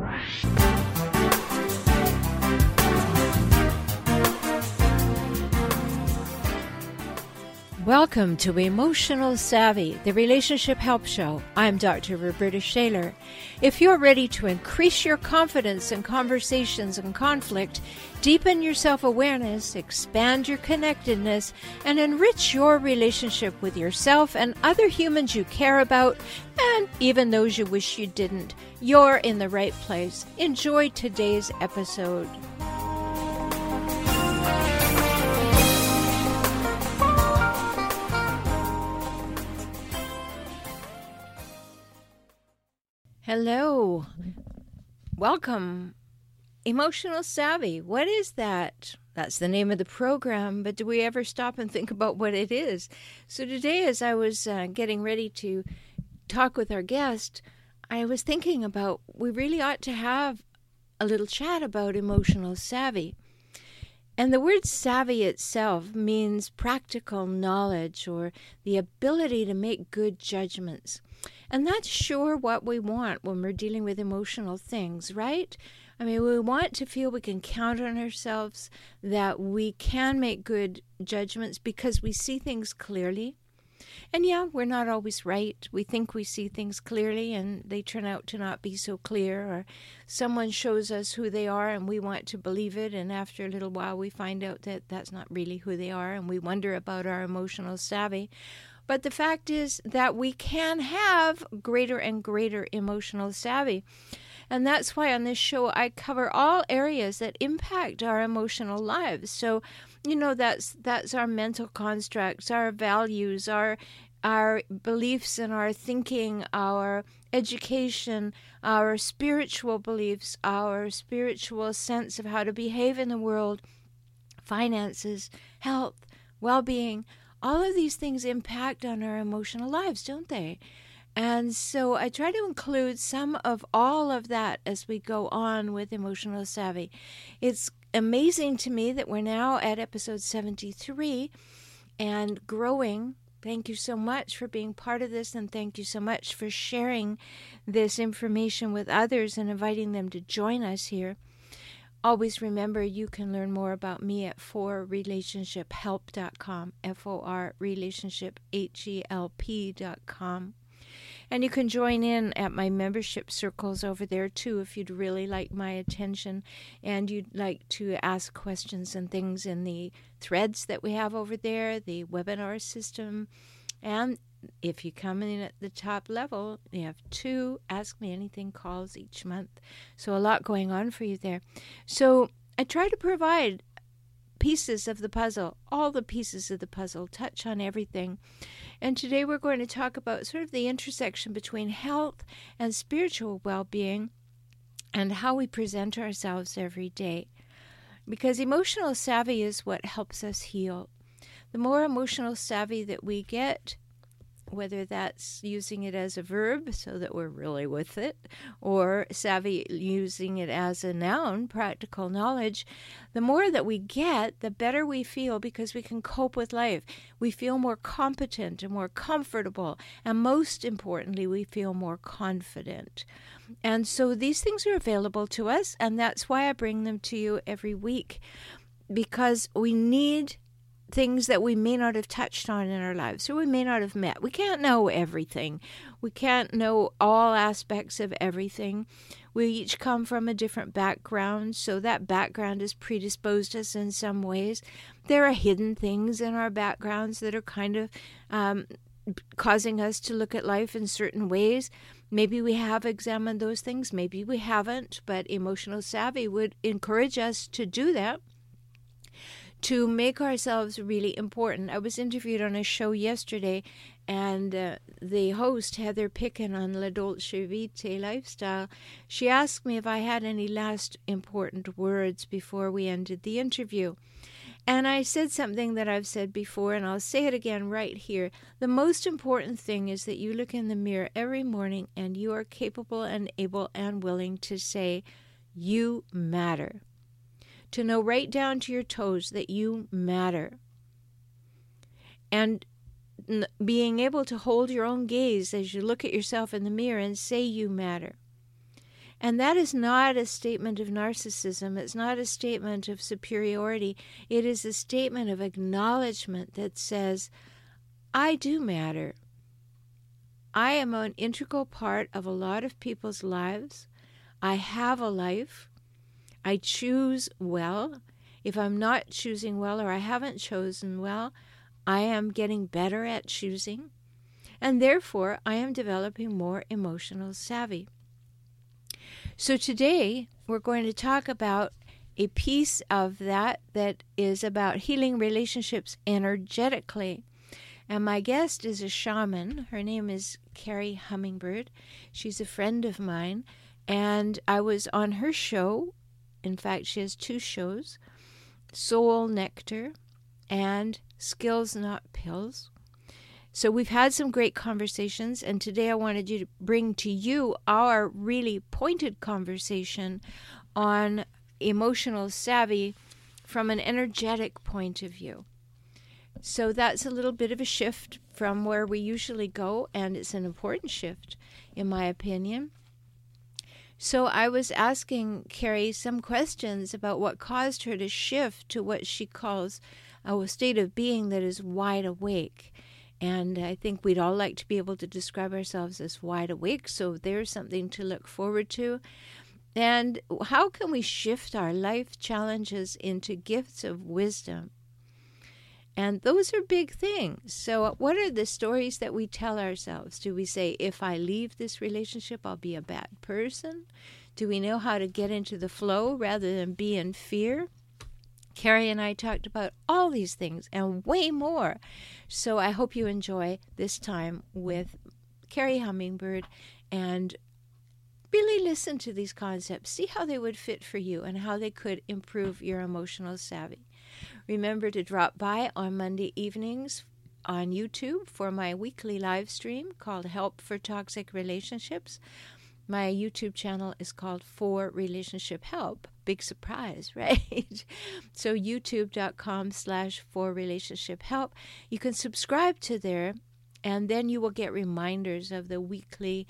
Right. Welcome to Emotional Savvy, the Relationship Help Show. I'm Dr. Roberta Shaler. If you're ready to increase your confidence in conversations and conflict, deepen your self awareness, expand your connectedness, and enrich your relationship with yourself and other humans you care about, and even those you wish you didn't, you're in the right place. Enjoy today's episode. Hello. Welcome. Emotional Savvy. What is that? That's the name of the program, but do we ever stop and think about what it is? So today, as I was uh, getting ready to talk with our guest, I was thinking about we really ought to have a little chat about emotional savvy. And the word savvy itself means practical knowledge or the ability to make good judgments. And that's sure what we want when we're dealing with emotional things, right? I mean, we want to feel we can count on ourselves, that we can make good judgments because we see things clearly. And yeah, we're not always right. We think we see things clearly and they turn out to not be so clear, or someone shows us who they are and we want to believe it, and after a little while we find out that that's not really who they are and we wonder about our emotional savvy. But the fact is that we can have greater and greater emotional savvy. And that's why on this show I cover all areas that impact our emotional lives. So, you know, that's that's our mental constructs, our values, our our beliefs and our thinking, our education, our spiritual beliefs, our spiritual sense of how to behave in the world, finances, health, well being, all of these things impact on our emotional lives, don't they? And so I try to include some of all of that as we go on with Emotional Savvy. It's amazing to me that we're now at episode 73 and growing. Thank you so much for being part of this, and thank you so much for sharing this information with others and inviting them to join us here. Always remember you can learn more about me at forrelationshiphelp.com, F O R relationship H E L P.com. And you can join in at my membership circles over there too if you'd really like my attention and you'd like to ask questions and things in the threads that we have over there, the webinar system, and if you come in at the top level, you have two Ask Me Anything calls each month. So, a lot going on for you there. So, I try to provide pieces of the puzzle, all the pieces of the puzzle, touch on everything. And today we're going to talk about sort of the intersection between health and spiritual well being and how we present ourselves every day. Because emotional savvy is what helps us heal. The more emotional savvy that we get, whether that's using it as a verb so that we're really with it, or savvy using it as a noun, practical knowledge, the more that we get, the better we feel because we can cope with life. We feel more competent and more comfortable, and most importantly, we feel more confident. And so these things are available to us, and that's why I bring them to you every week because we need things that we may not have touched on in our lives or we may not have met. We can't know everything. We can't know all aspects of everything. We each come from a different background, so that background has predisposed us in some ways. There are hidden things in our backgrounds that are kind of um, causing us to look at life in certain ways. Maybe we have examined those things, maybe we haven't, but emotional savvy would encourage us to do that to make ourselves really important. I was interviewed on a show yesterday, and uh, the host, Heather Picken on La Dolce Vita Lifestyle, she asked me if I had any last important words before we ended the interview. And I said something that I've said before, and I'll say it again right here. The most important thing is that you look in the mirror every morning and you are capable and able and willing to say, You matter to know right down to your toes that you matter. And being able to hold your own gaze as you look at yourself in the mirror and say you matter. And that is not a statement of narcissism. It's not a statement of superiority. It is a statement of acknowledgement that says, I do matter. I am an integral part of a lot of people's lives. I have a life. I choose well. If I'm not choosing well or I haven't chosen well, I am getting better at choosing. And therefore, I am developing more emotional savvy. So today we're going to talk about a piece of that that is about healing relationships energetically. And my guest is a shaman. Her name is Carrie Hummingbird. She's a friend of mine. And I was on her show. In fact, she has two shows Soul Nectar and Skills Not Pills. So we've had some great conversations, and today I wanted to bring to you our really pointed conversation on emotional savvy from an energetic point of view. So that's a little bit of a shift from where we usually go, and it's an important shift, in my opinion. So I was asking Carrie some questions about what caused her to shift to what she calls a state of being that is wide awake. And I think we'd all like to be able to describe ourselves as wide awake. So there's something to look forward to. And how can we shift our life challenges into gifts of wisdom? And those are big things. So, what are the stories that we tell ourselves? Do we say, if I leave this relationship, I'll be a bad person? Do we know how to get into the flow rather than be in fear? Carrie and I talked about all these things and way more. So I hope you enjoy this time with Carrie Hummingbird and really listen to these concepts. See how they would fit for you and how they could improve your emotional savvy. Remember to drop by on Monday evenings on YouTube for my weekly live stream called Help for Toxic Relationships. My YouTube channel is called For Relationship Help. Big surprise, right? so youtube.com slash For Relationship Help. You can subscribe to there, and then you will get reminders of the weekly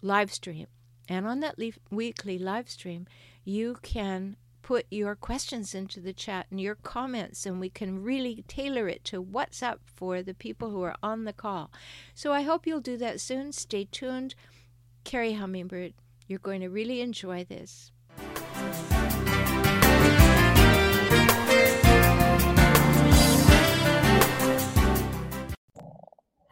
live stream. And on that le- weekly live stream, you can put your questions into the chat and your comments, and we can really tailor it to what's up for the people who are on the call. So I hope you'll do that soon. Stay tuned. Carrie Hummingbird, you're going to really enjoy this.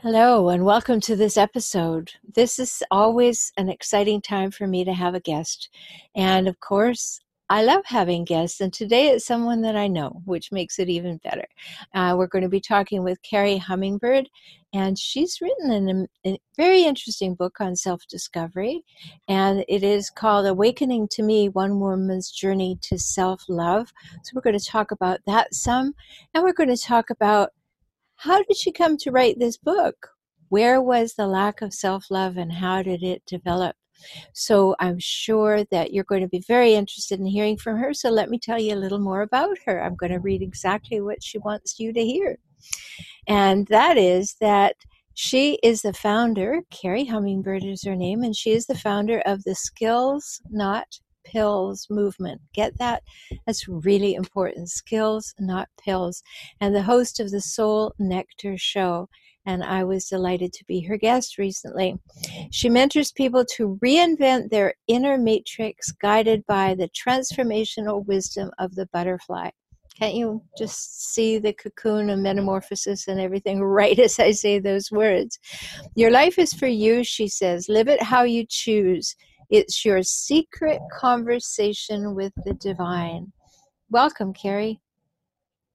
Hello, and welcome to this episode. This is always an exciting time for me to have a guest. And of course, I love having guests, and today it's someone that I know, which makes it even better. Uh, we're going to be talking with Carrie Hummingbird, and she's written an, a very interesting book on self discovery, and it is called Awakening to Me One Woman's Journey to Self Love. So, we're going to talk about that some, and we're going to talk about how did she come to write this book? Where was the lack of self love, and how did it develop? So I'm sure that you're going to be very interested in hearing from her. So let me tell you a little more about her. I'm going to read exactly what she wants you to hear. And that is that she is the founder, Carrie Hummingbird is her name, and she is the founder of the Skills Not Pills movement. Get that? That's really important. Skills, not pills. And the host of the Soul Nectar Show and I was delighted to be her guest recently. She mentors people to reinvent their inner matrix guided by the transformational wisdom of the butterfly. Can't you just see the cocoon and metamorphosis and everything right as I say those words? Your life is for you, she says. Live it how you choose. It's your secret conversation with the divine. Welcome, Carrie.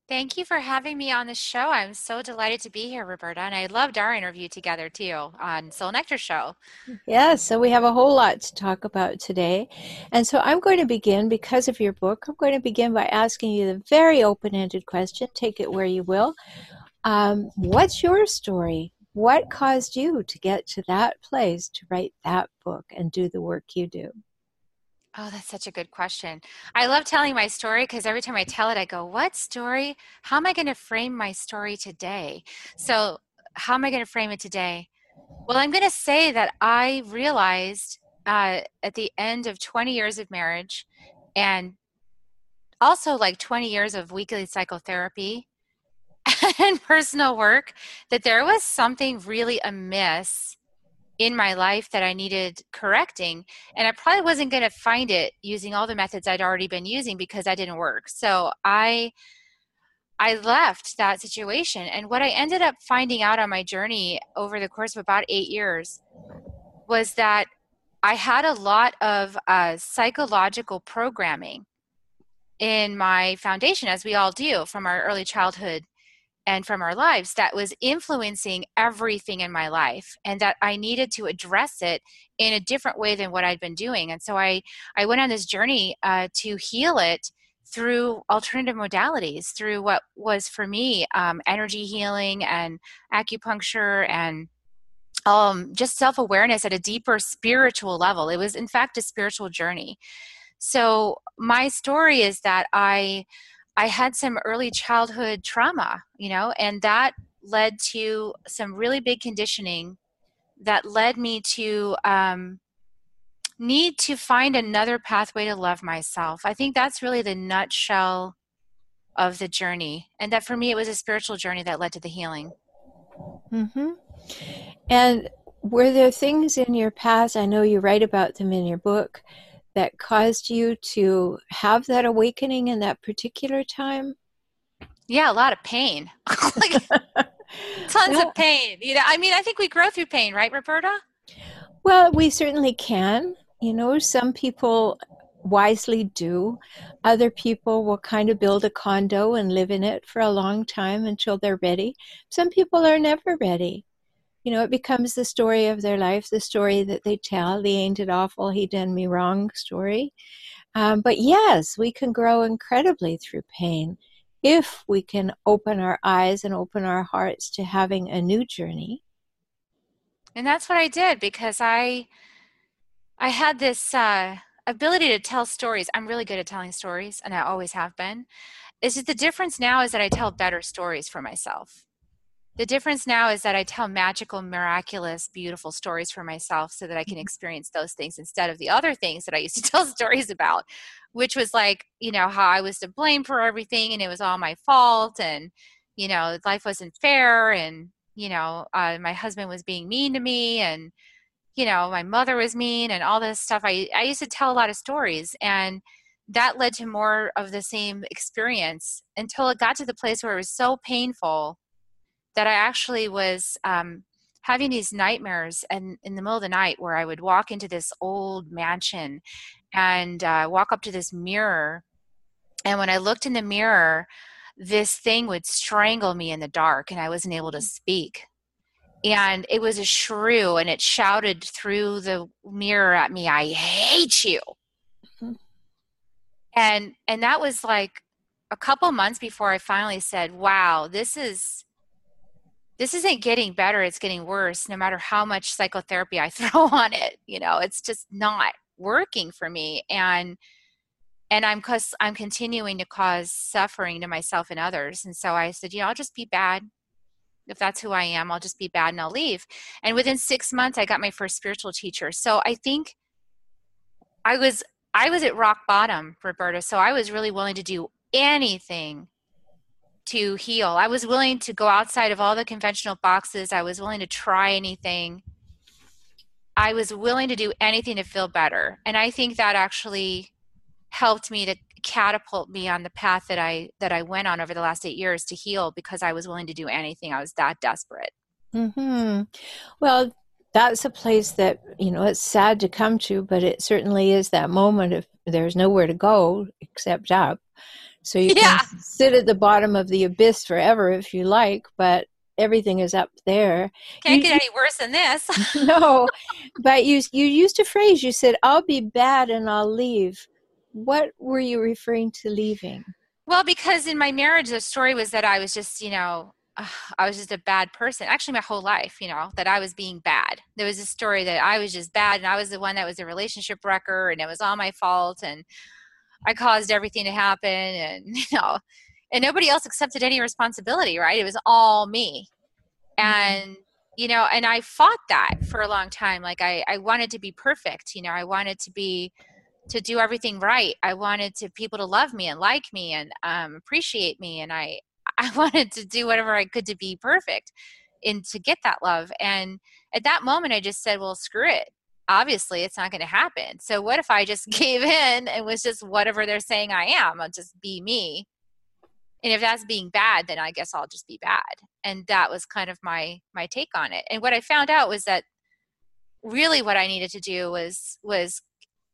Thank you for having me on the show. I'm so delighted to be here, Roberta. And I loved our interview together too on Soul Nectar Show. Yes, so we have a whole lot to talk about today. And so I'm going to begin, because of your book, I'm going to begin by asking you the very open ended question. Take it where you will. Um, what's your story? What caused you to get to that place to write that book and do the work you do? Oh, that's such a good question. I love telling my story because every time I tell it, I go, What story? How am I going to frame my story today? So, how am I going to frame it today? Well, I'm going to say that I realized uh, at the end of 20 years of marriage and also like 20 years of weekly psychotherapy and personal work that there was something really amiss in my life that I needed correcting. And I probably wasn't going to find it using all the methods I'd already been using because I didn't work. So I I left that situation. And what I ended up finding out on my journey over the course of about eight years was that I had a lot of uh, psychological programming in my foundation, as we all do from our early childhood and from our lives that was influencing everything in my life and that i needed to address it in a different way than what i'd been doing. And so i i went on this journey uh, to heal it through alternative modalities through what was for me um, energy healing and acupuncture and um, just self-awareness at a deeper spiritual level. It was in fact a spiritual journey. So my story is that i I had some early childhood trauma, you know, and that led to some really big conditioning that led me to um, need to find another pathway to love myself. I think that's really the nutshell of the journey. And that for me, it was a spiritual journey that led to the healing. Mm-hmm. And were there things in your past? I know you write about them in your book that caused you to have that awakening in that particular time? Yeah, a lot of pain. like, tons well, of pain. You know, I mean, I think we grow through pain, right, Roberta? Well, we certainly can. You know, some people wisely do. Other people will kind of build a condo and live in it for a long time until they're ready. Some people are never ready you know, it becomes the story of their life, the story that they tell, the ain't it awful, he done me wrong story. Um, but yes, we can grow incredibly through pain if we can open our eyes and open our hearts to having a new journey. And that's what I did because I, I had this uh, ability to tell stories. I'm really good at telling stories, and I always have been. Is that the difference now is that I tell better stories for myself the difference now is that I tell magical, miraculous, beautiful stories for myself so that I can mm-hmm. experience those things instead of the other things that I used to tell stories about, which was like, you know, how I was to blame for everything and it was all my fault and, you know, life wasn't fair and, you know, uh, my husband was being mean to me and, you know, my mother was mean and all this stuff. I, I used to tell a lot of stories and that led to more of the same experience until it got to the place where it was so painful that I actually was um, having these nightmares and in the middle of the night where I would walk into this old mansion and uh, walk up to this mirror. And when I looked in the mirror, this thing would strangle me in the dark and I wasn't able to speak. And it was a shrew and it shouted through the mirror at me, I hate you. Mm-hmm. And and that was like a couple months before I finally said, Wow, this is this isn't getting better it's getting worse no matter how much psychotherapy i throw on it you know it's just not working for me and and i'm cause i'm continuing to cause suffering to myself and others and so i said you know i'll just be bad. If that's who i am i'll just be bad and i'll leave. And within six months i got my first spiritual teacher so i think i was i was at rock bottom roberta so i was really willing to do anything to heal. I was willing to go outside of all the conventional boxes. I was willing to try anything. I was willing to do anything to feel better. And I think that actually helped me to catapult me on the path that I that I went on over the last 8 years to heal because I was willing to do anything. I was that desperate. Mhm. Well, that's a place that, you know, it's sad to come to, but it certainly is that moment if there's nowhere to go except up so you yeah. can sit at the bottom of the abyss forever if you like, but everything is up there. Can't you, get any worse than this. no, but you you used a phrase. You said, "I'll be bad and I'll leave." What were you referring to leaving? Well, because in my marriage, the story was that I was just, you know, uh, I was just a bad person. Actually, my whole life, you know, that I was being bad. There was a story that I was just bad, and I was the one that was a relationship wrecker, and it was all my fault, and I caused everything to happen and you know and nobody else accepted any responsibility, right? It was all me. Mm-hmm. And you know and i fought that for a long time like i i wanted to be perfect you know i wanted to be to do everything right i wanted to people to love me and like me and um, appreciate me and i i wanted to do whatever i could to be perfect and to get that love and at that moment i just said well screw it obviously it's not going to happen. So what if i just gave in and was just whatever they're saying i am i'll just be me. And if that's being bad then i guess i'll just be bad. And that was kind of my my take on it. And what i found out was that really what i needed to do was was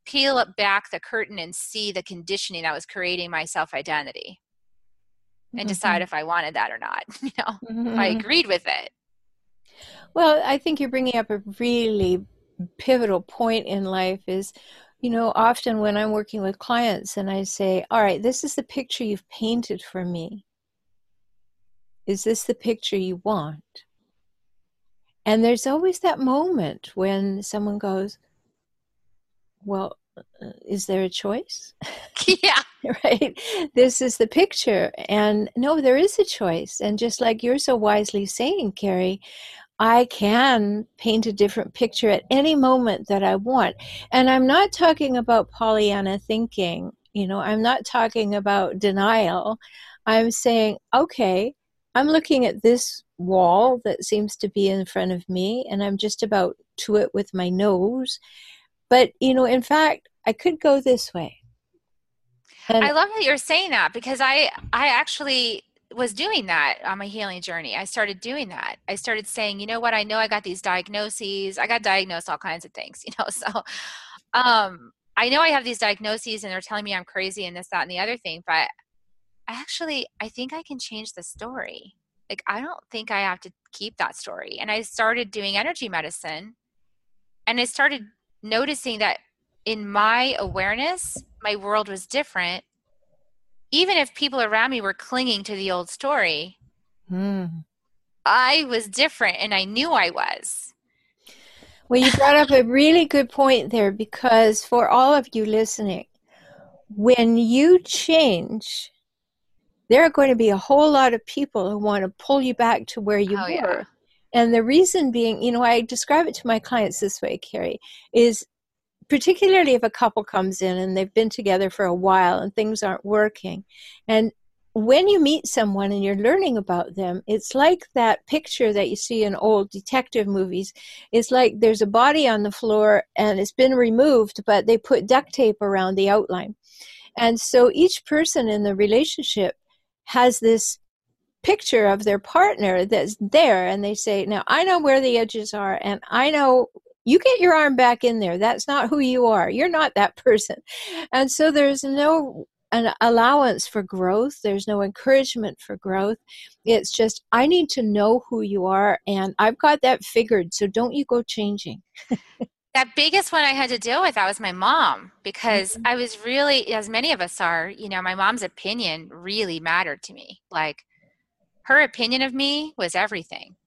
peel up back the curtain and see the conditioning that was creating my self identity and mm-hmm. decide if i wanted that or not you know? Mm-hmm. i agreed with it. Well i think you're bringing up a really pivotal point in life is you know, often when I'm working with clients and I say, All right, this is the picture you've painted for me. Is this the picture you want? And there's always that moment when someone goes, Well, uh, is there a choice? Yeah. right? This is the picture. And no, there is a choice. And just like you're so wisely saying, Carrie, I can paint a different picture at any moment that I want. And I'm not talking about Pollyanna thinking, you know, I'm not talking about denial. I'm saying, okay, I'm looking at this wall that seems to be in front of me, and I'm just about to it with my nose. But, you know, in fact, I could go this way. And I love that you're saying that because I I actually was doing that on my healing journey. I started doing that. I started saying, you know what, I know I got these diagnoses. I got diagnosed all kinds of things, you know. So um I know I have these diagnoses and they're telling me I'm crazy and this, that, and the other thing, but I actually I think I can change the story. Like I don't think I have to keep that story. And I started doing energy medicine and I started noticing that in my awareness, my world was different even if people around me were clinging to the old story, mm. I was different and I knew I was. Well, you brought up a really good point there because for all of you listening, when you change, there are going to be a whole lot of people who want to pull you back to where you oh, were. Yeah. And the reason being, you know, I describe it to my clients this way, Carrie, is particularly if a couple comes in and they've been together for a while and things aren't working. And when you meet someone and you're learning about them, it's like that picture that you see in old detective movies. It's like there's a body on the floor and it's been removed, but they put duct tape around the outline. And so each person in the relationship has this picture of their partner that's there and they say now i know where the edges are and i know you get your arm back in there. That's not who you are. You're not that person. And so there's no an allowance for growth. There's no encouragement for growth. It's just, I need to know who you are, and I've got that figured. So don't you go changing. that biggest one I had to deal with, that was my mom, because mm-hmm. I was really, as many of us are, you know, my mom's opinion really mattered to me. Like, her opinion of me was everything.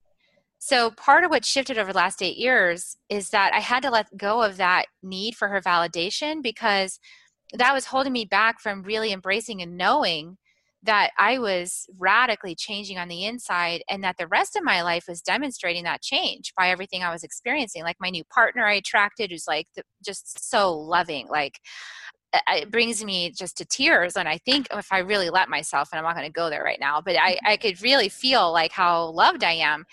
So, part of what shifted over the last eight years is that I had to let go of that need for her validation because that was holding me back from really embracing and knowing that I was radically changing on the inside and that the rest of my life was demonstrating that change by everything I was experiencing. Like my new partner I attracted who's like just so loving. Like it brings me just to tears and i think if i really let myself and i'm not going to go there right now but I, mm-hmm. I could really feel like how loved i am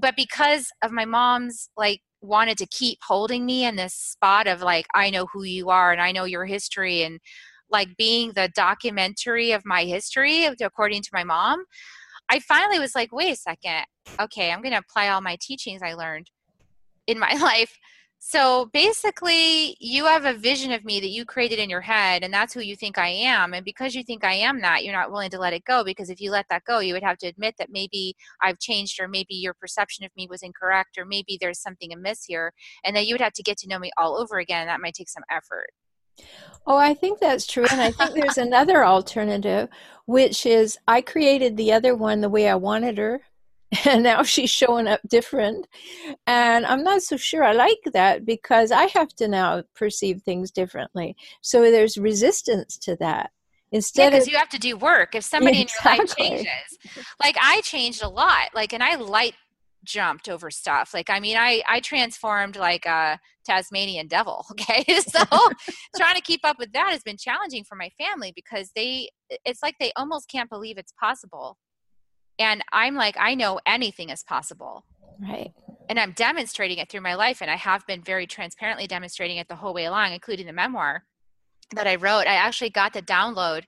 but because of my mom's like wanted to keep holding me in this spot of like i know who you are and i know your history and like being the documentary of my history according to my mom i finally was like wait a second. Okay i'm going to apply all my teachings i learned in my life so basically, you have a vision of me that you created in your head, and that's who you think I am. And because you think I am that, you're not willing to let it go. Because if you let that go, you would have to admit that maybe I've changed, or maybe your perception of me was incorrect, or maybe there's something amiss here. And that you would have to get to know me all over again. That might take some effort. Oh, I think that's true. And I think there's another alternative, which is I created the other one the way I wanted her and now she's showing up different and i'm not so sure i like that because i have to now perceive things differently so there's resistance to that instead because yeah, you have to do work if somebody exactly. in your life changes like i changed a lot like and i light jumped over stuff. Like, I mean, I I transformed like a Tasmanian devil. Okay, so trying to keep up with that has been challenging for my family because they it's like they almost can't believe it's possible, and I'm like, I know anything is possible. Right. And I'm demonstrating it through my life, and I have been very transparently demonstrating it the whole way along, including the memoir that I wrote. I actually got the download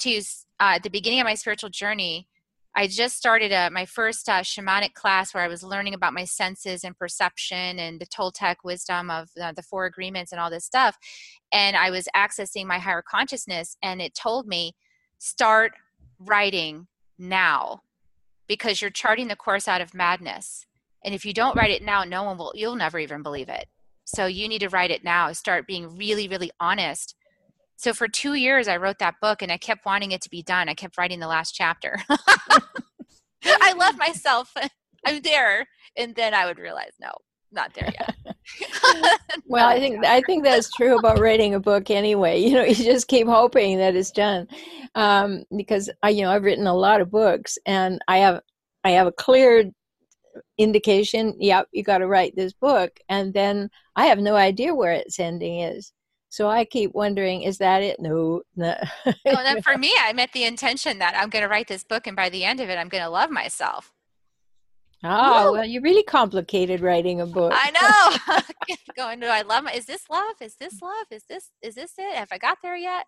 to uh, the beginning of my spiritual journey I just started a, my first uh, shamanic class where I was learning about my senses and perception and the Toltec wisdom of uh, the four agreements and all this stuff. And I was accessing my higher consciousness, and it told me, start writing now because you're charting the course out of madness. And if you don't write it now, no one will, you'll never even believe it. So you need to write it now. Start being really, really honest so for two years, I wrote that book and I kept wanting it to be done. I kept writing the last chapter. I love myself. I'm there. And then I would realize, no, not there yet. well, I think I think that's true about writing a book anyway. You know, you just keep hoping that it's done, um, because I, you know, I've written a lot of books, and I have I have a clear indication. Yep, you got to write this book, and then I have no idea where its ending is. So I keep wondering, is that it? No. no. well, then for me, I met the intention that I'm going to write this book, and by the end of it, I'm going to love myself. Oh, Woo! well, you really complicated writing a book. I know. Going, do I love my, is this love? Is this love? Is this, is this it? Have I got there yet?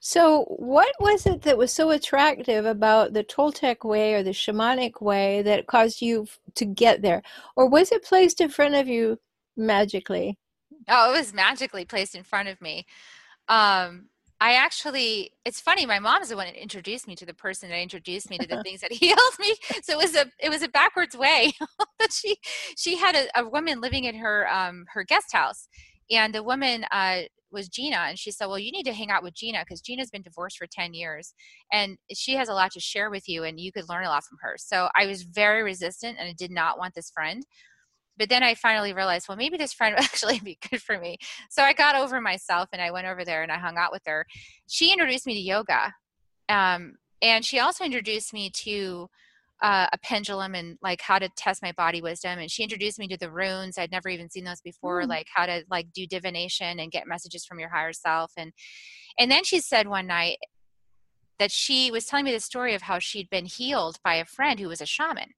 So, what was it that was so attractive about the Toltec way or the shamanic way that caused you to get there? Or was it placed in front of you magically? Oh, it was magically placed in front of me. Um, I actually, it's funny. My mom is the one that introduced me to the person that introduced me to the things that healed me. So it was a, it was a backwards way. but she, she had a, a, woman living in her, um, her guest house, and the woman uh, was Gina, and she said, "Well, you need to hang out with Gina because Gina's been divorced for ten years, and she has a lot to share with you, and you could learn a lot from her." So I was very resistant, and I did not want this friend but then I finally realized, well, maybe this friend would actually be good for me. So I got over myself and I went over there and I hung out with her. She introduced me to yoga. Um, and she also introduced me to uh, a pendulum and like how to test my body wisdom. And she introduced me to the runes. I'd never even seen those before, mm. like how to like do divination and get messages from your higher self. And, and then she said one night that she was telling me the story of how she'd been healed by a friend who was a shaman.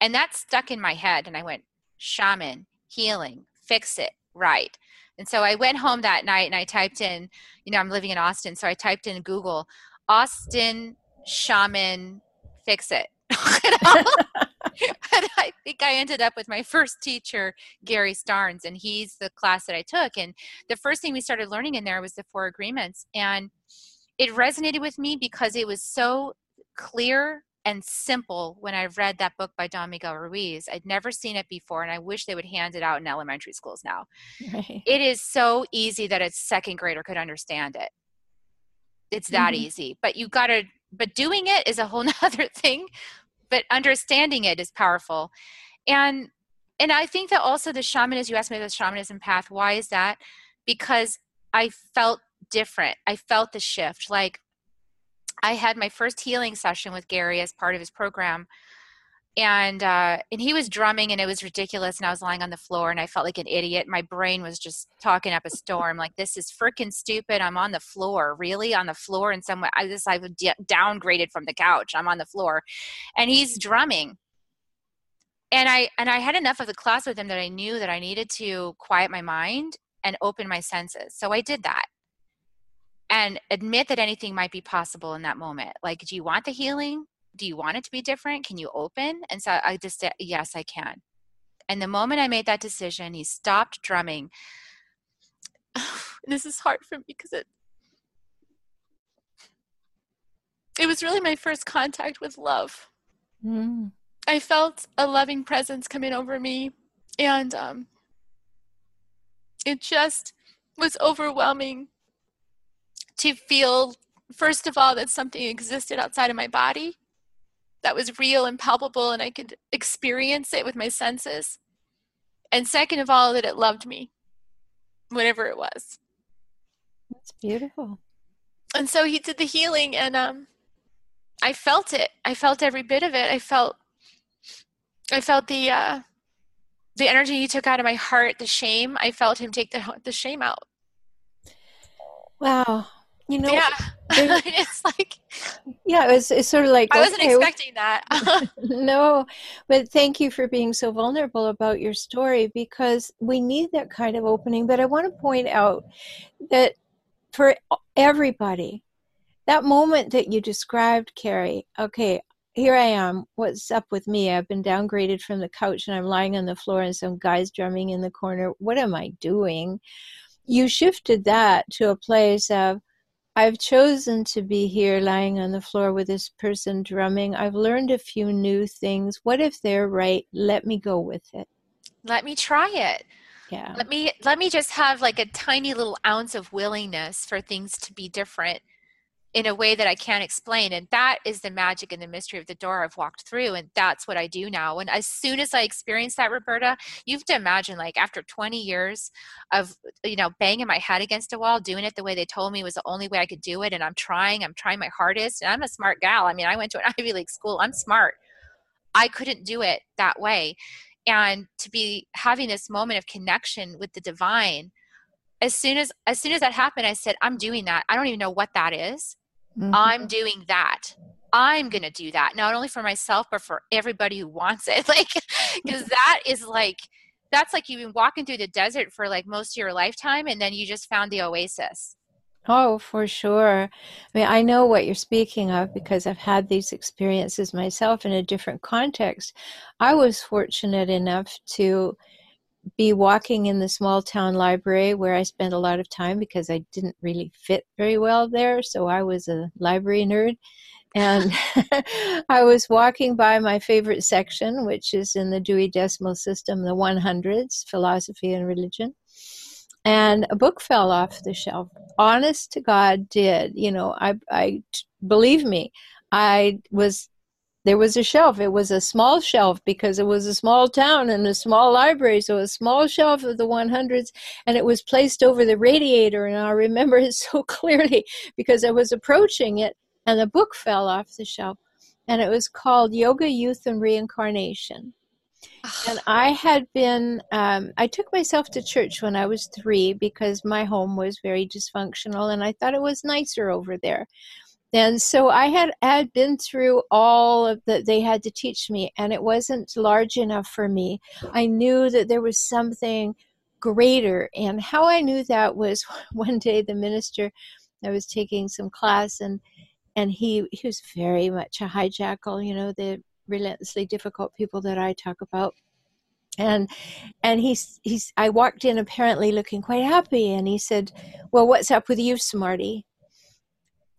And that stuck in my head. And I went, shaman, healing, fix it, right. And so I went home that night and I typed in, you know, I'm living in Austin, so I typed in Google, Austin shaman, fix it. and I think I ended up with my first teacher, Gary Starnes, and he's the class that I took. And the first thing we started learning in there was the four agreements. And it resonated with me because it was so clear and simple when I read that book by Don Miguel Ruiz. I'd never seen it before, and I wish they would hand it out in elementary schools now. Right. It is so easy that a second grader could understand it. It's that mm-hmm. easy, but you got to. But doing it is a whole nother thing. But understanding it is powerful, and and I think that also the shamanism. You asked me the shamanism path. Why is that? Because I felt different. I felt the shift. Like I had my first healing session with Gary as part of his program. And uh, and he was drumming and it was ridiculous and I was lying on the floor and I felt like an idiot. My brain was just talking up a storm like this is freaking stupid. I'm on the floor, really on the floor in some way. I just I d- downgraded from the couch. I'm on the floor, and he's drumming. And I and I had enough of the class with him that I knew that I needed to quiet my mind and open my senses. So I did that and admit that anything might be possible in that moment. Like, do you want the healing? Do you want it to be different? Can you open? And so I just said, yes, I can. And the moment I made that decision, he stopped drumming. this is hard for me because it it was really my first contact with love. Mm. I felt a loving presence coming over me, and um, it just was overwhelming to feel, first of all, that something existed outside of my body that was real and palpable and I could experience it with my senses. And second of all, that it loved me, whatever it was. That's beautiful. And so he did the healing and um, I felt it. I felt every bit of it. I felt I felt the uh, the energy he took out of my heart, the shame. I felt him take the the shame out. Wow. You know, yeah, it's like yeah, it's it's sort of like I wasn't okay, expecting that. no, but thank you for being so vulnerable about your story because we need that kind of opening. But I want to point out that for everybody, that moment that you described, Carrie, okay, here I am. What's up with me? I've been downgraded from the couch and I'm lying on the floor and some guy's drumming in the corner. What am I doing? You shifted that to a place of, I've chosen to be here lying on the floor with this person drumming. I've learned a few new things. What if they're right? Let me go with it. Let me try it. Yeah. Let me let me just have like a tiny little ounce of willingness for things to be different in a way that I can't explain. And that is the magic and the mystery of the door I've walked through. And that's what I do now. And as soon as I experience that, Roberta, you have to imagine like after 20 years of, you know, banging my head against a wall, doing it the way they told me was the only way I could do it. And I'm trying, I'm trying my hardest. And I'm a smart gal. I mean, I went to an Ivy League school. I'm smart. I couldn't do it that way. And to be having this moment of connection with the divine as soon as as soon as that happened i said i'm doing that i don't even know what that is mm-hmm. i'm doing that i'm gonna do that not only for myself but for everybody who wants it like because that is like that's like you've been walking through the desert for like most of your lifetime and then you just found the oasis Oh, for sure. I mean, I know what you're speaking of because I've had these experiences myself in a different context. I was fortunate enough to be walking in the small town library where I spent a lot of time because I didn't really fit very well there. So I was a library nerd. And I was walking by my favorite section, which is in the Dewey Decimal System, the 100s, philosophy and religion. And a book fell off the shelf. Honest to God, did. You know, I, I believe me, I was there was a shelf. It was a small shelf because it was a small town and a small library. So a small shelf of the 100s, and it was placed over the radiator. And I remember it so clearly because I was approaching it, and the book fell off the shelf. And it was called Yoga, Youth, and Reincarnation. and I had been, um, I took myself to church when I was three because my home was very dysfunctional and I thought it was nicer over there and so i had had been through all of that they had to teach me and it wasn't large enough for me. I knew that there was something greater and how i knew that was one day the minister i was taking some class and and he he was very much a hijackal you know the relentlessly difficult people that i talk about. And and he's he's i walked in apparently looking quite happy and he said well what's up with you smarty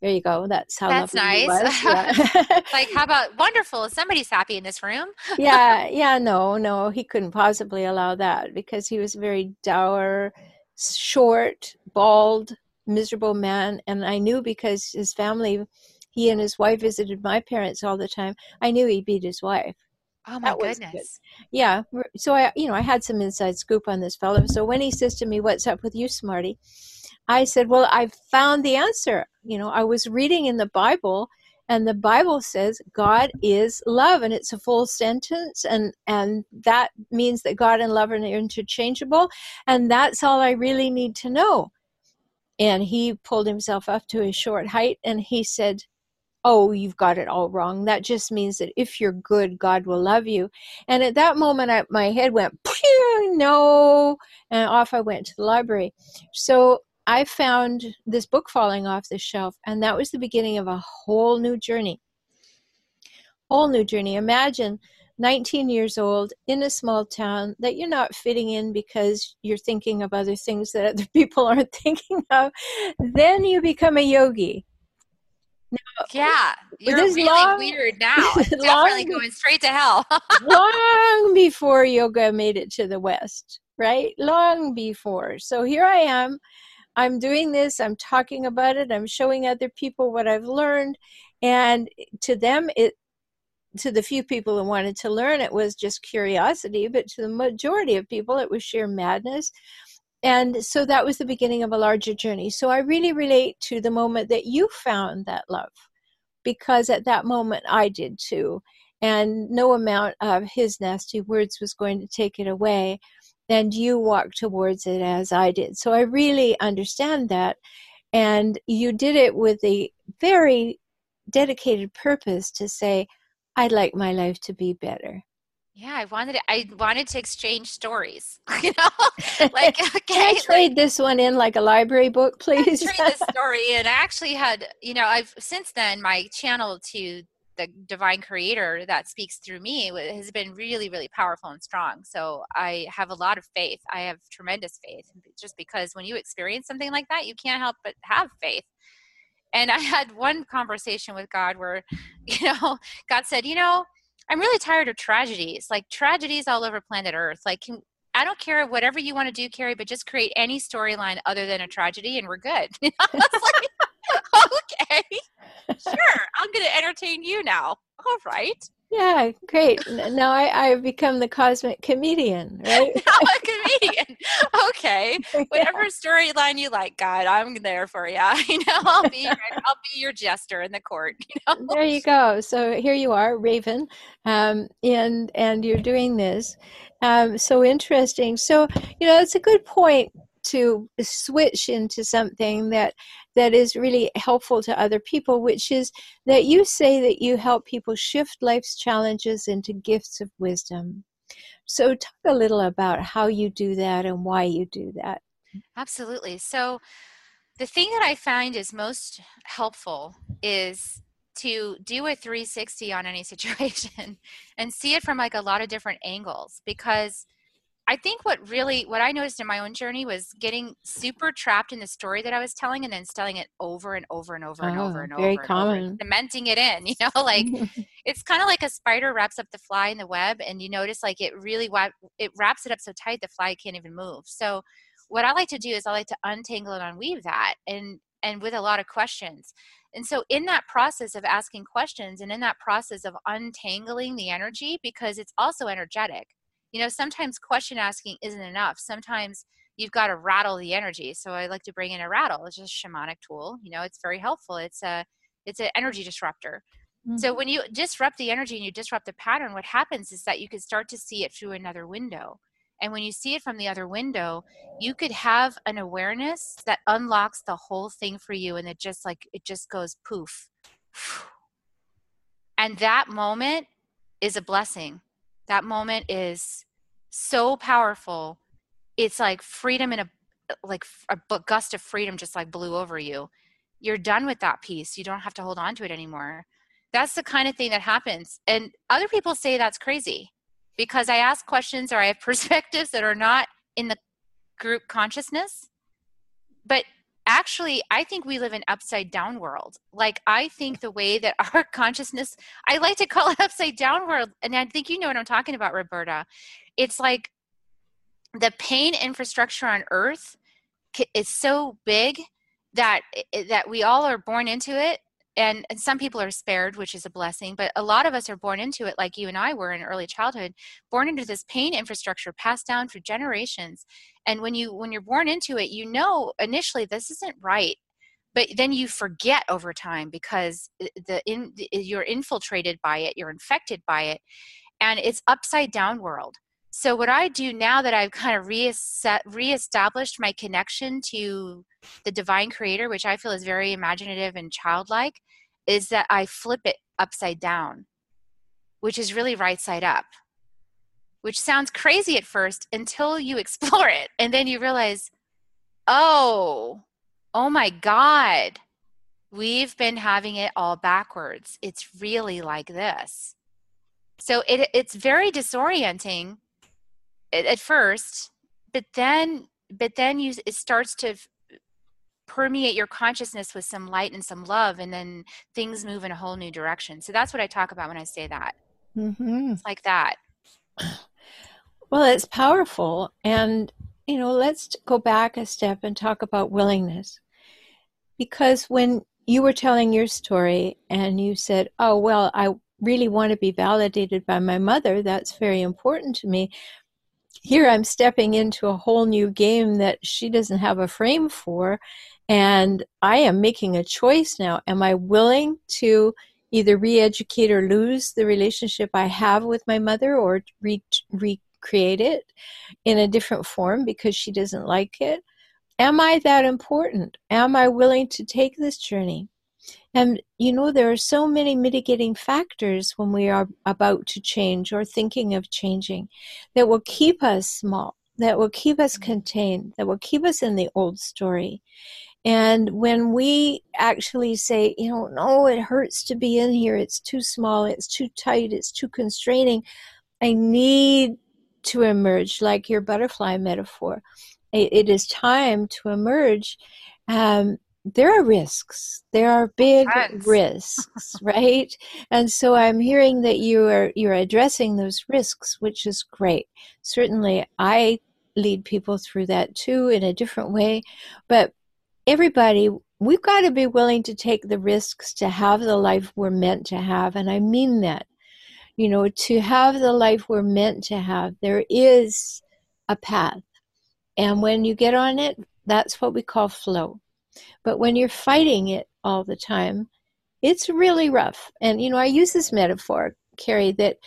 there you go. That's how That's nice. Yeah. like, how about wonderful? Somebody's happy in this room. yeah, yeah, no, no, he couldn't possibly allow that because he was a very dour, short, bald, miserable man. And I knew because his family, he and his wife visited my parents all the time, I knew he beat his wife. Oh my goodness. Good. Yeah. So I, you know, I had some inside scoop on this fellow. So when he says to me, What's up with you, Smarty? I said, Well, I've found the answer. You know, I was reading in the Bible and the bible says god is love and it's a full sentence and and that means that god and love are interchangeable and that's all i really need to know. And he pulled himself up to his short height and he said oh you've got it all wrong. That just means that if you're good god will love you. And at that moment I, my head went no and off i went to the library. So I found this book falling off the shelf, and that was the beginning of a whole new journey. Whole new journey. Imagine 19 years old in a small town that you're not fitting in because you're thinking of other things that other people aren't thinking of. Then you become a yogi. Now, yeah, you're really long, weird now. It's Definitely going straight to hell. long before yoga made it to the West, right? Long before. So here I am I'm doing this, I'm talking about it, I'm showing other people what I've learned. And to them, it to the few people who wanted to learn, it was just curiosity, but to the majority of people, it was sheer madness. And so that was the beginning of a larger journey. So I really relate to the moment that you found that love, because at that moment I did too. and no amount of his nasty words was going to take it away. And you walked towards it as I did. So I really understand that. And you did it with a very dedicated purpose to say, I'd like my life to be better. Yeah, I wanted to, I wanted to exchange stories. You know, like okay, Can I trade like, this one in like a library book, please? trade this story, and I actually had, you know, I've since then my channel to the divine creator that speaks through me has been really, really powerful and strong. So I have a lot of faith. I have tremendous faith, just because when you experience something like that, you can't help but have faith. And I had one conversation with God where, you know, God said, you know I'm really tired of tragedies, like tragedies all over planet Earth. Like, can, I don't care whatever you want to do, Kerri, but just create any storyline other than a tragedy, and we're good. like, okay, sure, I'm going to entertain you now. All right. Yeah, great. Now I, I've become the cosmic comedian, right? now a comedian. Okay. Whatever yeah. storyline you like, God, I'm there for you. You know, I'll be I'll be your jester in the court. You know? There you go. So here you are, Raven, um, and and you're doing this. Um, so interesting. So you know, it's a good point to switch into something that that is really helpful to other people which is that you say that you help people shift life's challenges into gifts of wisdom. So talk a little about how you do that and why you do that. Absolutely. So the thing that i find is most helpful is to do a 360 on any situation and see it from like a lot of different angles because I think what really what I noticed in my own journey was getting super trapped in the story that I was telling and then telling it over and over and over and oh, over and very over. common. Over, cementing it in, you know, like it's kind of like a spider wraps up the fly in the web and you notice like it really it wraps it up so tight the fly can't even move. So what I like to do is I like to untangle and unweave that and and with a lot of questions. And so in that process of asking questions and in that process of untangling the energy because it's also energetic you know sometimes question asking isn't enough. Sometimes you've got to rattle the energy so i like to bring in a rattle. It's just a shamanic tool you know it's very helpful. It's a it's an energy disruptor. Mm-hmm. so when you disrupt the energy and you disrupt the pattern what happens is that you can start to see it through another window. And when you see it from the other window you could have an awareness that unlocks the whole thing for you and it just like it just goes poof. And that moment is a blessing that moment is so powerful. It's like freedom in a like a gust of freedom just like blew over you. You're done with that piece. You don't have to hold on to it anymore. That's the kind of thing that happens. And other people say that's crazy because i ask questions or i have perspectives that are not in the group consciousness. But actually i think we live in upside down world. Like i think the way that our consciousness i like to call it upside down world and i think you know what i'm talking about roberta. It's like the pain infrastructure on earth is so big that eh, eh, that we all are born into it and, and some people are spared which is a blessing but a lot of us are born into it like you and i were in early childhood born into this pain infrastructure passed down for generations and when you when you're born into it you know initially this isn't right but then you forget over time because the in you're infiltrated by it you're infected by it and it's upside down world so what i do now that i've kind of reestablished my connection to the divine creator which i feel is very imaginative and childlike is that I flip it upside down, which is really right side up, which sounds crazy at first until you explore it. And then you realize, oh, oh my God, we've been having it all backwards. It's really like this. So it, it's very disorienting at, first, but then but then you it starts to permeate your consciousness with some light and some love and then things move in a whole new direction. So that's what i talk about when i say that. Mm-hmm. it's like that. Well it's powerful and you know let's go back a step and talk about willingness. Because when you were telling your story and you said oh well i really want to be validated by my mother that's very important to me here i'm stepping into a whole new game that she doesn't have a frame for and I am making a choice now. Am I willing to either re-educate or lose the relationship I have with my mother or re- recreate it in a different form because she doesn't like it. Am I that important? Am I willing to take this journey? And you know, there are so many mitigating factors when we are about to change or thinking of changing that will keep us small, that will keep us contained, that will keep us in the old story. And when we actually say, you know, no, it hurts to be in here, it's too small, it's too tight, it's too constraining, I need to emerge, like your butterfly metaphor. it is time to emerge. Um, there are risks. There are big risks, right? And so I'm hearing that you are you're addressing those risks, which is great. Certainly, I lead people through that too in a different way, but everybody we've got to be willing to take the risks to have the life we're meant to have and i mean that you know to have the life we're meant to have there is a path and when you get on it that's what we call flow but when you're fighting it all the time it's really rough and you know i use this metaphor kerri that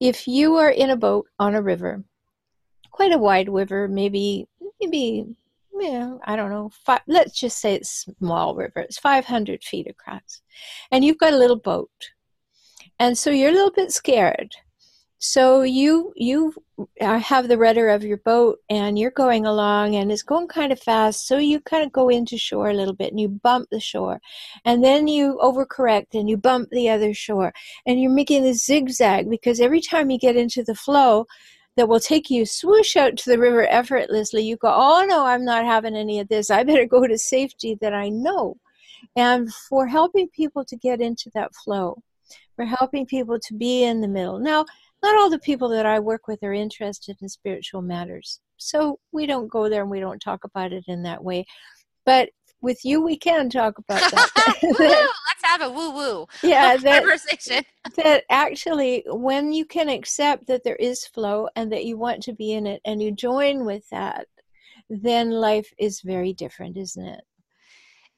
if you are in a boat on a river quite a wide river maybe maybe yeah, I don't know, five, let's just say it's small river. It's 500 feet across. And you've got a little boat. And so you're a little bit scared. So you you have the rudder of your boat and you're going along and it's going kind of fast. So you kind of go into shore a little bit and you bump the shore. And then you overcorrect and you bump the other shore. And you're making this zigzag because every time you get into the flow, that will take you swoosh out to the river effortlessly, you go, oh no, I'm not having any of this. I better go to safety that I know. And for helping people to get into that flow, for helping people to be in the middle. Now, not all the people that I work with are interested in spiritual matters. So we don't go there and we don't talk about it in that way. But with you, we can talk about that. woo, Let's have a woo woo yeah, that, conversation. that actually, when you can accept that there is flow and that you want to be in it and you join with that, then life is very different, isn't it?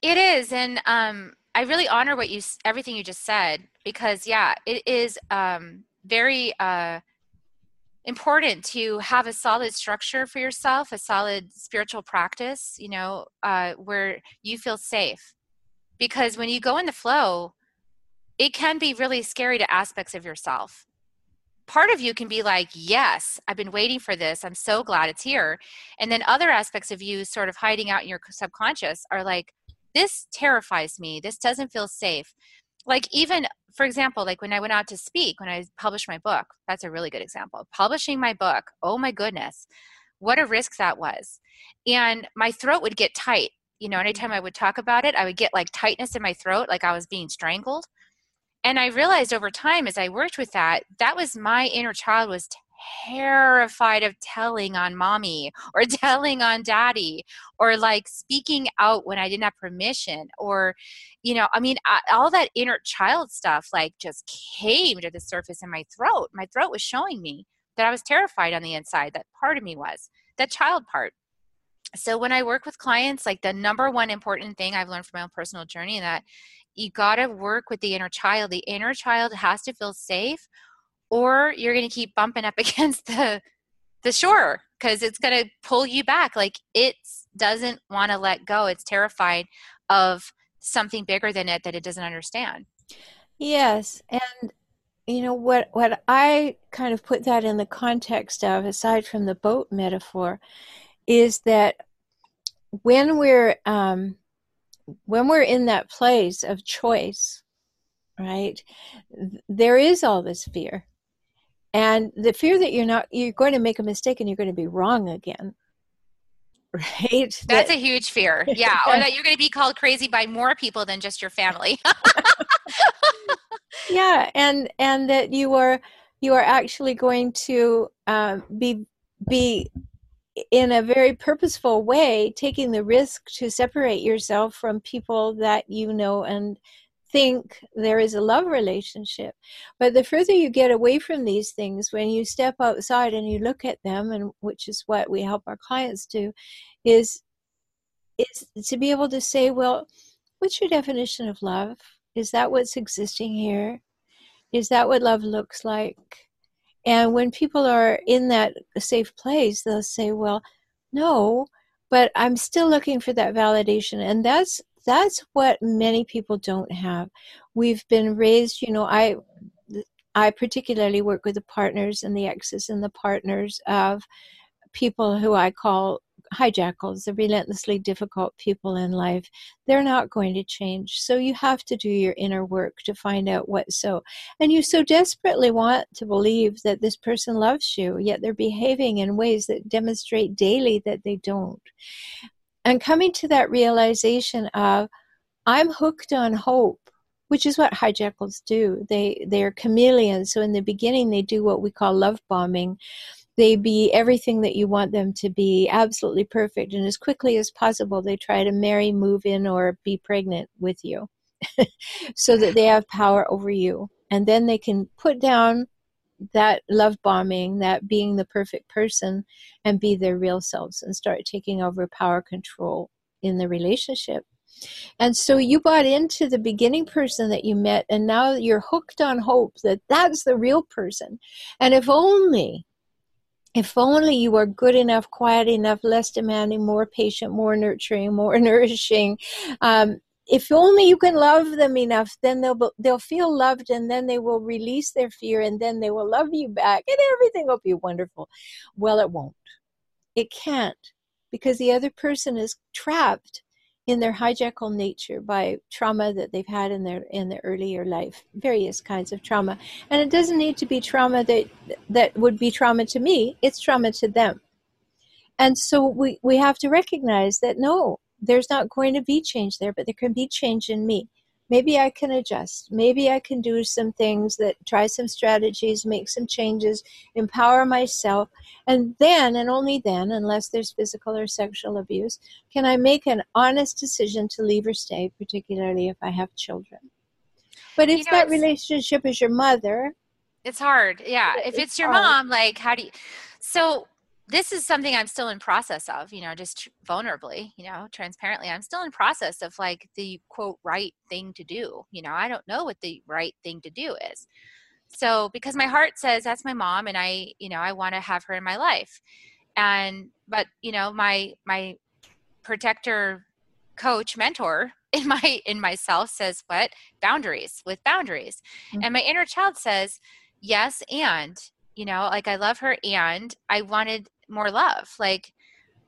It is. And um, I really honor what you, everything you just said, because yeah, it is um, very, uh, important to have a solid structure for yourself, a solid spiritual practice, you know, uh, where you feel safe. Because when you go in the flow, it can be really scary to aspects of yourself. Part of you can be like, Yes, I've been waiting for this. I'm so glad it's here. And then other aspects of you, sort of hiding out in your subconscious, are like, This terrifies me. This doesn't feel safe. Like, even for example, like when I went out to speak, when I published my book, that's a really good example. Publishing my book, oh my goodness, what a risk that was. And my throat would get tight. You know, anytime I would talk about it, I would get like tightness in my throat, like I was being strangled. And I realized over time as I worked with that, that was my inner child was terrified of telling on mommy or telling on daddy or like speaking out when I didn't have permission or, you know, I mean, I, all that inner child stuff like just came to the surface in my throat. My throat was showing me that I was terrified on the inside. That part of me was that child part. So when I work with clients, like the number one important thing I've learned from my own personal journey that you got to work with the inner child. The inner child has to feel safe or you're going to keep bumping up against the the shore because it's going to pull you back. Like it doesn't want to let go. It's terrified of something bigger than it that it doesn't understand. Yes and you know what what i kind of put that in the context of aside from the boat metaphor is that when we're um, when we're in that place of choice right there is all this fear and the fear that you're not you're going to make a mistake and you're going to be wrong again. Right? That's that, a huge fear. Yeah. Or that you're going to be called crazy by more people than just your family. Yeah. And and that you are you are actually going to um, be be in a very purposeful way taking the risk to separate yourself from people that you know and think there is a love relationship. But the further you get away from these things, when you step outside and you look at them, and which is what we help our clients do, is is to be able to say, well, what's your definition of love? Is that what's existing here? Is that what love looks like? And when people are in that safe place, they'll say, Well, no, but I'm still looking for that validation. And that's that's what many people don't have. We've been raised, you know, I I particularly work with the partners and the exes and the partners of people who I call hijackals, the relentlessly difficult people in life, they're not going to change. So you have to do your inner work to find out what so. And you so desperately want to believe that this person loves you, yet they're behaving in ways that demonstrate daily that they don't. And coming to that realization of, I'm hooked on hope which is what hijackals do. They they are chameleons. So in the beginning, they do what we call love bombing, they be everything that you want them to be, absolutely perfect. And as quickly as possible, they try to marry, move in, or be pregnant with you so that they have power over you. And then they can put down that love bombing, that being the perfect person, and be their real selves and start taking over power control in the relationship. And so you bought into the beginning person that you met, and now you're hooked on hope that that's the real person. And if only if only you were good enough, quiet enough, less demanding, more patient, more nurturing, more nourishing. Um, if only you can love them enough, then they'll they'll feel loved, and then they will release their fear, and then they will love you back, and everything will be wonderful. Well, it won't. It can't because the other person is trapped in their hijackal nature by trauma that they've had in their in their earlier life various kinds of trauma and it doesn't need to be trauma that that would be trauma to me it's trauma to them and so we we have to recognize that no there's not going to be change there but there can be change in me maybe I can adjust. Maybe I can do some things that try some strategies, make some changes, empower myself. And then, and only then, unless there's physical or sexual abuse, can I make an honest decision to leave or stay, particularly if I have children. But if you know, that relationship is your mother, it's hard. Yeah. If it's, it's your hard. mom, like, how do you? So, this is something I'm still in process of, you know, just vulnerably, you know, transparently. I'm still in process of like the quote right thing to do. You know, I don't know what the right thing to do is. So because my heart says that's my mom and I, you know, I want to have her in my life. And but, you know, my my protector coach mentor in my in myself says what? Boundaries with boundaries. Mm-hmm. And my inner child says, "Yes, and you know like i love her and i wanted more love like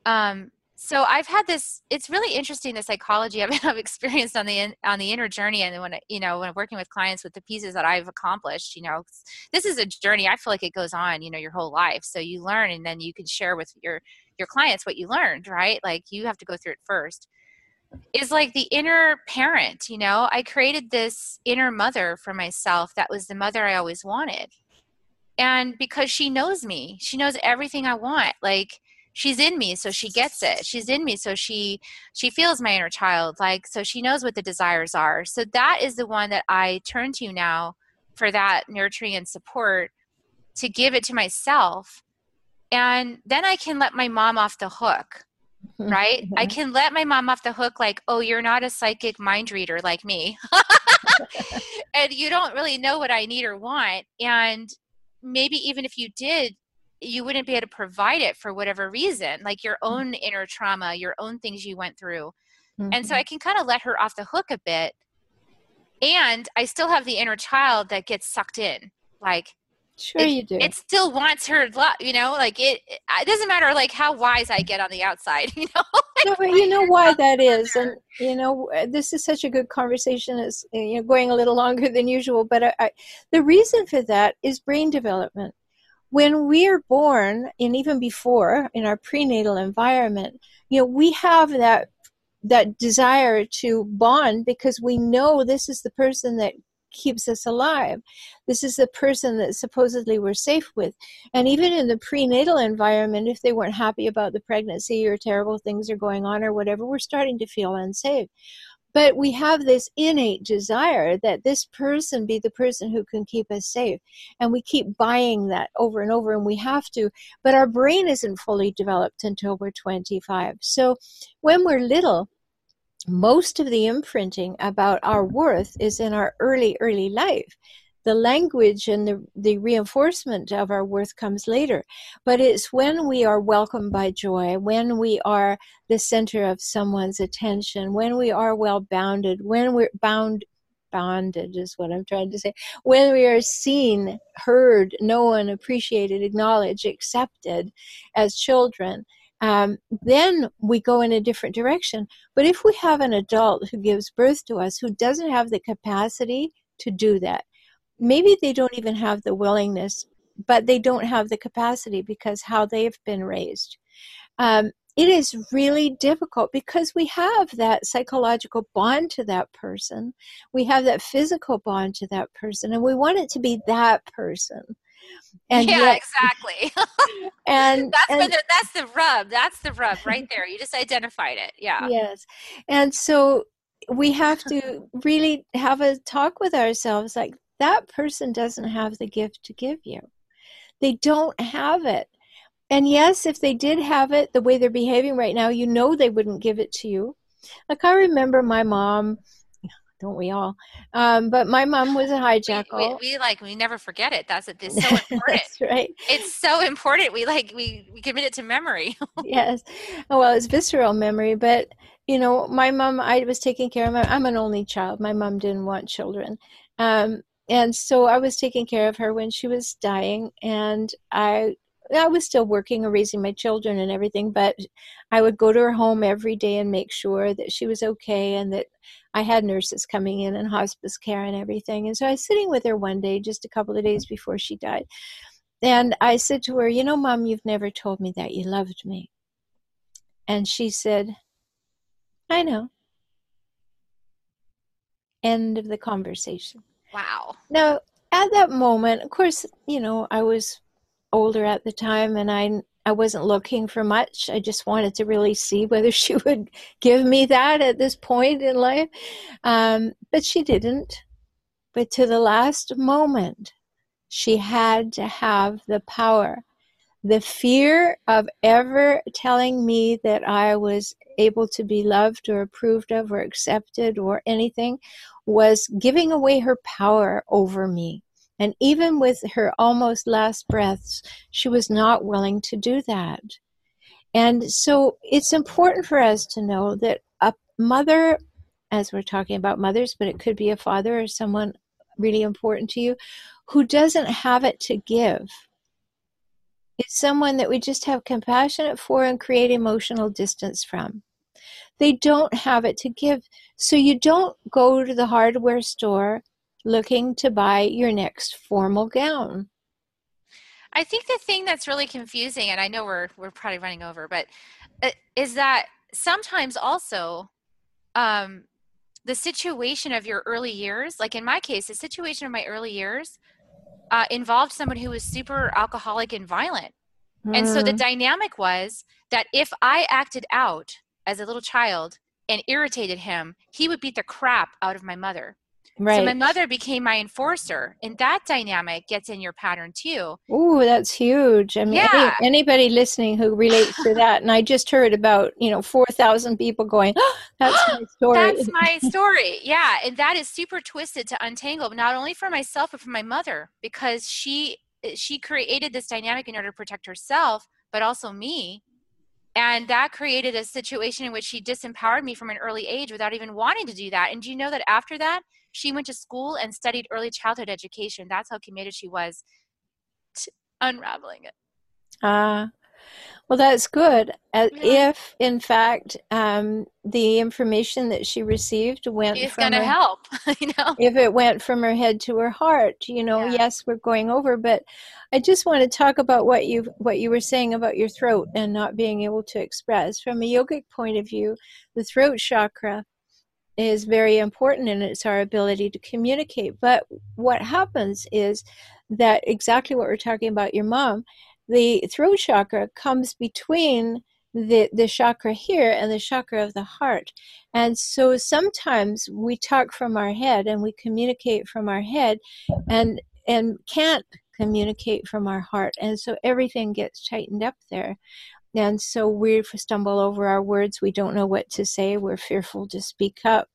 um so i've had this it's really interesting the psychology of it i've experienced on the on the inner journey and when you know when working with clients with the pieces that i've accomplished you know this is a journey i feel like it goes on you know your whole life. So you learn and then you can share with your your clients what you learned right? Like you have to go through it first. Is like the inner parent you know? I created this inner mother for myself that was the mother i always wanted and because she knows me she knows everything i want like she's in me so she gets it. She's in me so she she feels my inner child like so she knows what the desires are. So that is the one that i turn to now for that nurturing and support to give it to myself. And then i can let my mom off the hook mm-hmm. right? I mm-hmm. can let my mom off the hook like oh you're not a psychic mind reader like me. And you don't really know what i need or want. And maybe even if you did you wouldn't be able to provide it for whatever reason like your mm. own inner trauma your own things you went through mm-hmm. and so i can kind of let her off the hook a bit and i still have the inner child that gets sucked in like Sure, it, you do. It still wants her, love, you know, like it. It doesn't matter, like how wise I get on the outside, you know. no, but you know why that is, and you know, uh, this is such a good conversation. It's you know going a little longer than usual, but I, I, the reason for that is brain development. When we are born, and even before in our prenatal environment, you know, we have that that desire to bond because we know this is the person that keeps us alive. This is the person that supposedly we're safe with. And even in the prenatal environment, if they weren't happy about the pregnancy or terrible things are going on or whatever, we're starting to feel unsafe. But we have this innate desire that this person be the person who can keep us safe. And we keep buying that over and over, and we have to. But our brain isn't fully developed until we're 25. So when we're little, most of the imprinting about our worth is in our early, early life. The language and the, the reinforcement of our worth comes later. But it's when we are welcomed by joy, when we are the center of someone's attention, when we are well bounded, when we're bound bonded is what I'm trying to say. When we are seen, heard, known, appreciated, acknowledged, accepted as children, um, then we go in a different direction. But if we have an adult who gives birth to us who doesn't have the capacity to do that, maybe they don't even have the willingness, but they don't have the capacity because how they've been raised. Um, it is really difficult because we have that psychological bond to that person. We have that physical bond to that person, and we want it to be that person. And yeah, yet, exactly. and that's and, the, that's the rub. That's the rub right there. You just identified it. Yeah. Yes, and so we have to really have a talk with ourselves. Like that person doesn't have the gift to give you. They don't have it and yes, if they did have it the way they're behaving right now, you know they wouldn't give it to you. Like I remember my mom, don't we all? Um, but my mom was a hijackal. We, we, we, like we never forget it. That's it. it's so important. That's right. It's so important. We like we we commit it to memory. yes. Oh, well, it's visceral memory, but you know, my mom. I was taking care of my. I'm an only child. My mom didn't want children. Um, and so I was taking care of her when she was dying, and I I was still working and raising my children and everything, but I would go to her home every day and make sure that she was okay and that I had nurses coming in and hospice care and everything. And so I was sitting with her one day, just a couple of days before she died. And I said to her, You know, Mom, you've never told me that you loved me. And she said, I know. End of the conversation. Wow. Now, at that moment, of course, you know, I was older at the time and I I wasn't looking for much. I just wanted to really see whether she would give me that at this point in life. Um, but she didn't. But to the last moment, she had to have the power. The fear of ever telling me that I was able to be loved or approved of or accepted or anything was giving away her power over me. And even with her almost last breaths, she was not willing to do that. And so it's important for us to know that a mother, as we're talking about mothers, but it could be a father or someone really important to you, who doesn't have it to give. is someone that we just have compassion for and create emotional distance from. They don't have it to give. So you don't go to the hardware store looking to buy your next formal gown. I think the thing that's really confusing, and I know we're we're probably running over, but uh, is that sometimes also um, the situation of your early years, like in my case, the situation of my early years uh, involved someone who was super alcoholic and violent, mm. and so the mm. dynamic was that if I acted out as a little child and irritated him, he would beat the crap out of my mother. Right. So my mother became my enforcer, and that dynamic gets in your pattern too. Oh, that's huge. I mean, yeah. any, anybody listening who relates to that, and I just heard about you know four thousand people going, oh, "That's my story." that's my story. Yeah, and that is super twisted to untangle, not only for myself but for my mother, because she she created this dynamic in order to protect herself, but also me. And that created a situation in which she disempowered me from an early age without even wanting to do that. And do you know that after that, she went to school and studied early childhood education. That's how committed she was to unraveling it. Ah, uh, well, that's good. Uh, yeah. If, in fact, um, the information that she received went it's going to help, you know, if it went from her head to her heart, you know, yeah. yes, we're going over, but I just want to talk about what you what you were saying about your throat and not being able to express from a yogic point of view. The throat chakra is very important and it's our ability to communicate. But what happens is that exactly what we're talking about your mom, the throat chakra comes between the the chakra here and the chakra of the heart. And so sometimes we talk from our head and we communicate from our head and and can't communicate from our heart and so everything gets tightened up there And so we stumble over our words. We don't know what to say. We're fearful to speak up.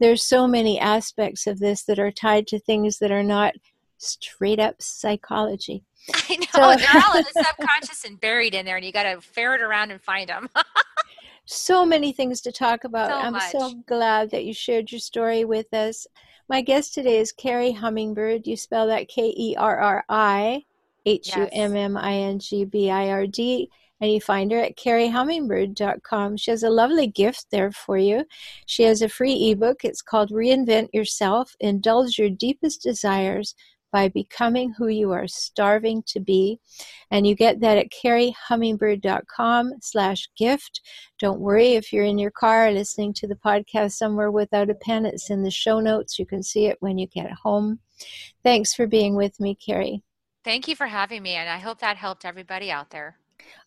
There's so many aspects of this that are tied to things that are not straight up psychology. I know. So, they're all in the subconscious and buried in there, and you got to ferret around and find them. so many things to talk about. So I'm much. so glad that you shared your story with us. My guest today is Kerri Hummingbird. You spell that K E R R I H U M M I N G B I R D. And you find her at kerrihummingbird.com. She has a lovely gift there for you. She has a free ebook. It's called Reinvent Yourself Indulge Your Deepest Desires by becoming who you are starving to be. And you get that at kerrihummingbird.com slash gift. Don't worry if you're in your car listening to the podcast somewhere without a pen. It's in the show notes. You can see it when you get home. Thanks for being with me, Kerri. Thank you for having me, and I hope that helped everybody out there.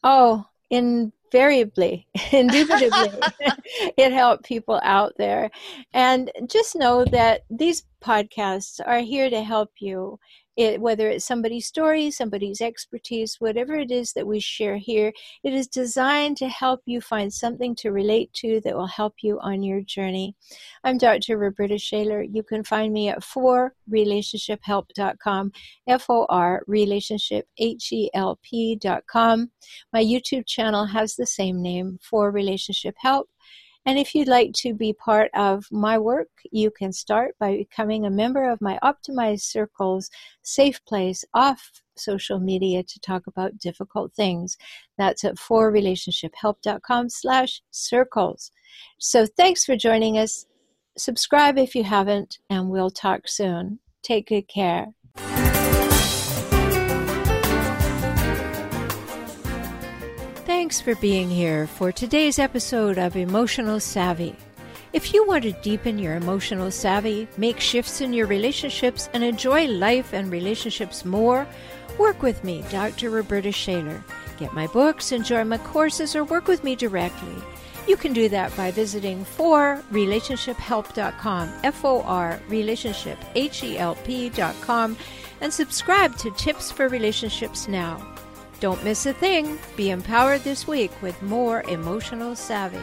Oh, invariably, indubitably, it helped people out there. And just know that these podcasts are here to help you it, whether it's somebody's story, somebody's expertise, whatever it is that we share here, it is designed to help you find something to relate to that will help you on your journey. I'm Dr. Roberta Shaler. You can find me at forrelationshiphelp.com, F O R relationship H E L P.com. My YouTube channel has the same name, For Relationship Help. And if you'd like to be part of my work, you can start by becoming a member of my Optimized Circles safe place off social media to talk about difficult things. That's at forrelationshiphelp.com slash circles. So thanks for joining us. Subscribe if you haven't, and we'll talk soon. Take good care. Thanks for being here for today's episode of Emotional Savvy. If you want to deepen your emotional savvy, make shifts in your relationships, and enjoy life and relationships more, work with me, Dr. Roberta Shaler. Get my books, enjoy my courses, or work with me directly. You can do that by visiting forrelationshiphelp.com, F O R relationship H E L P.com, and subscribe to Tips for Relationships Now. Don't miss a thing. Be empowered this week with more emotional savvy.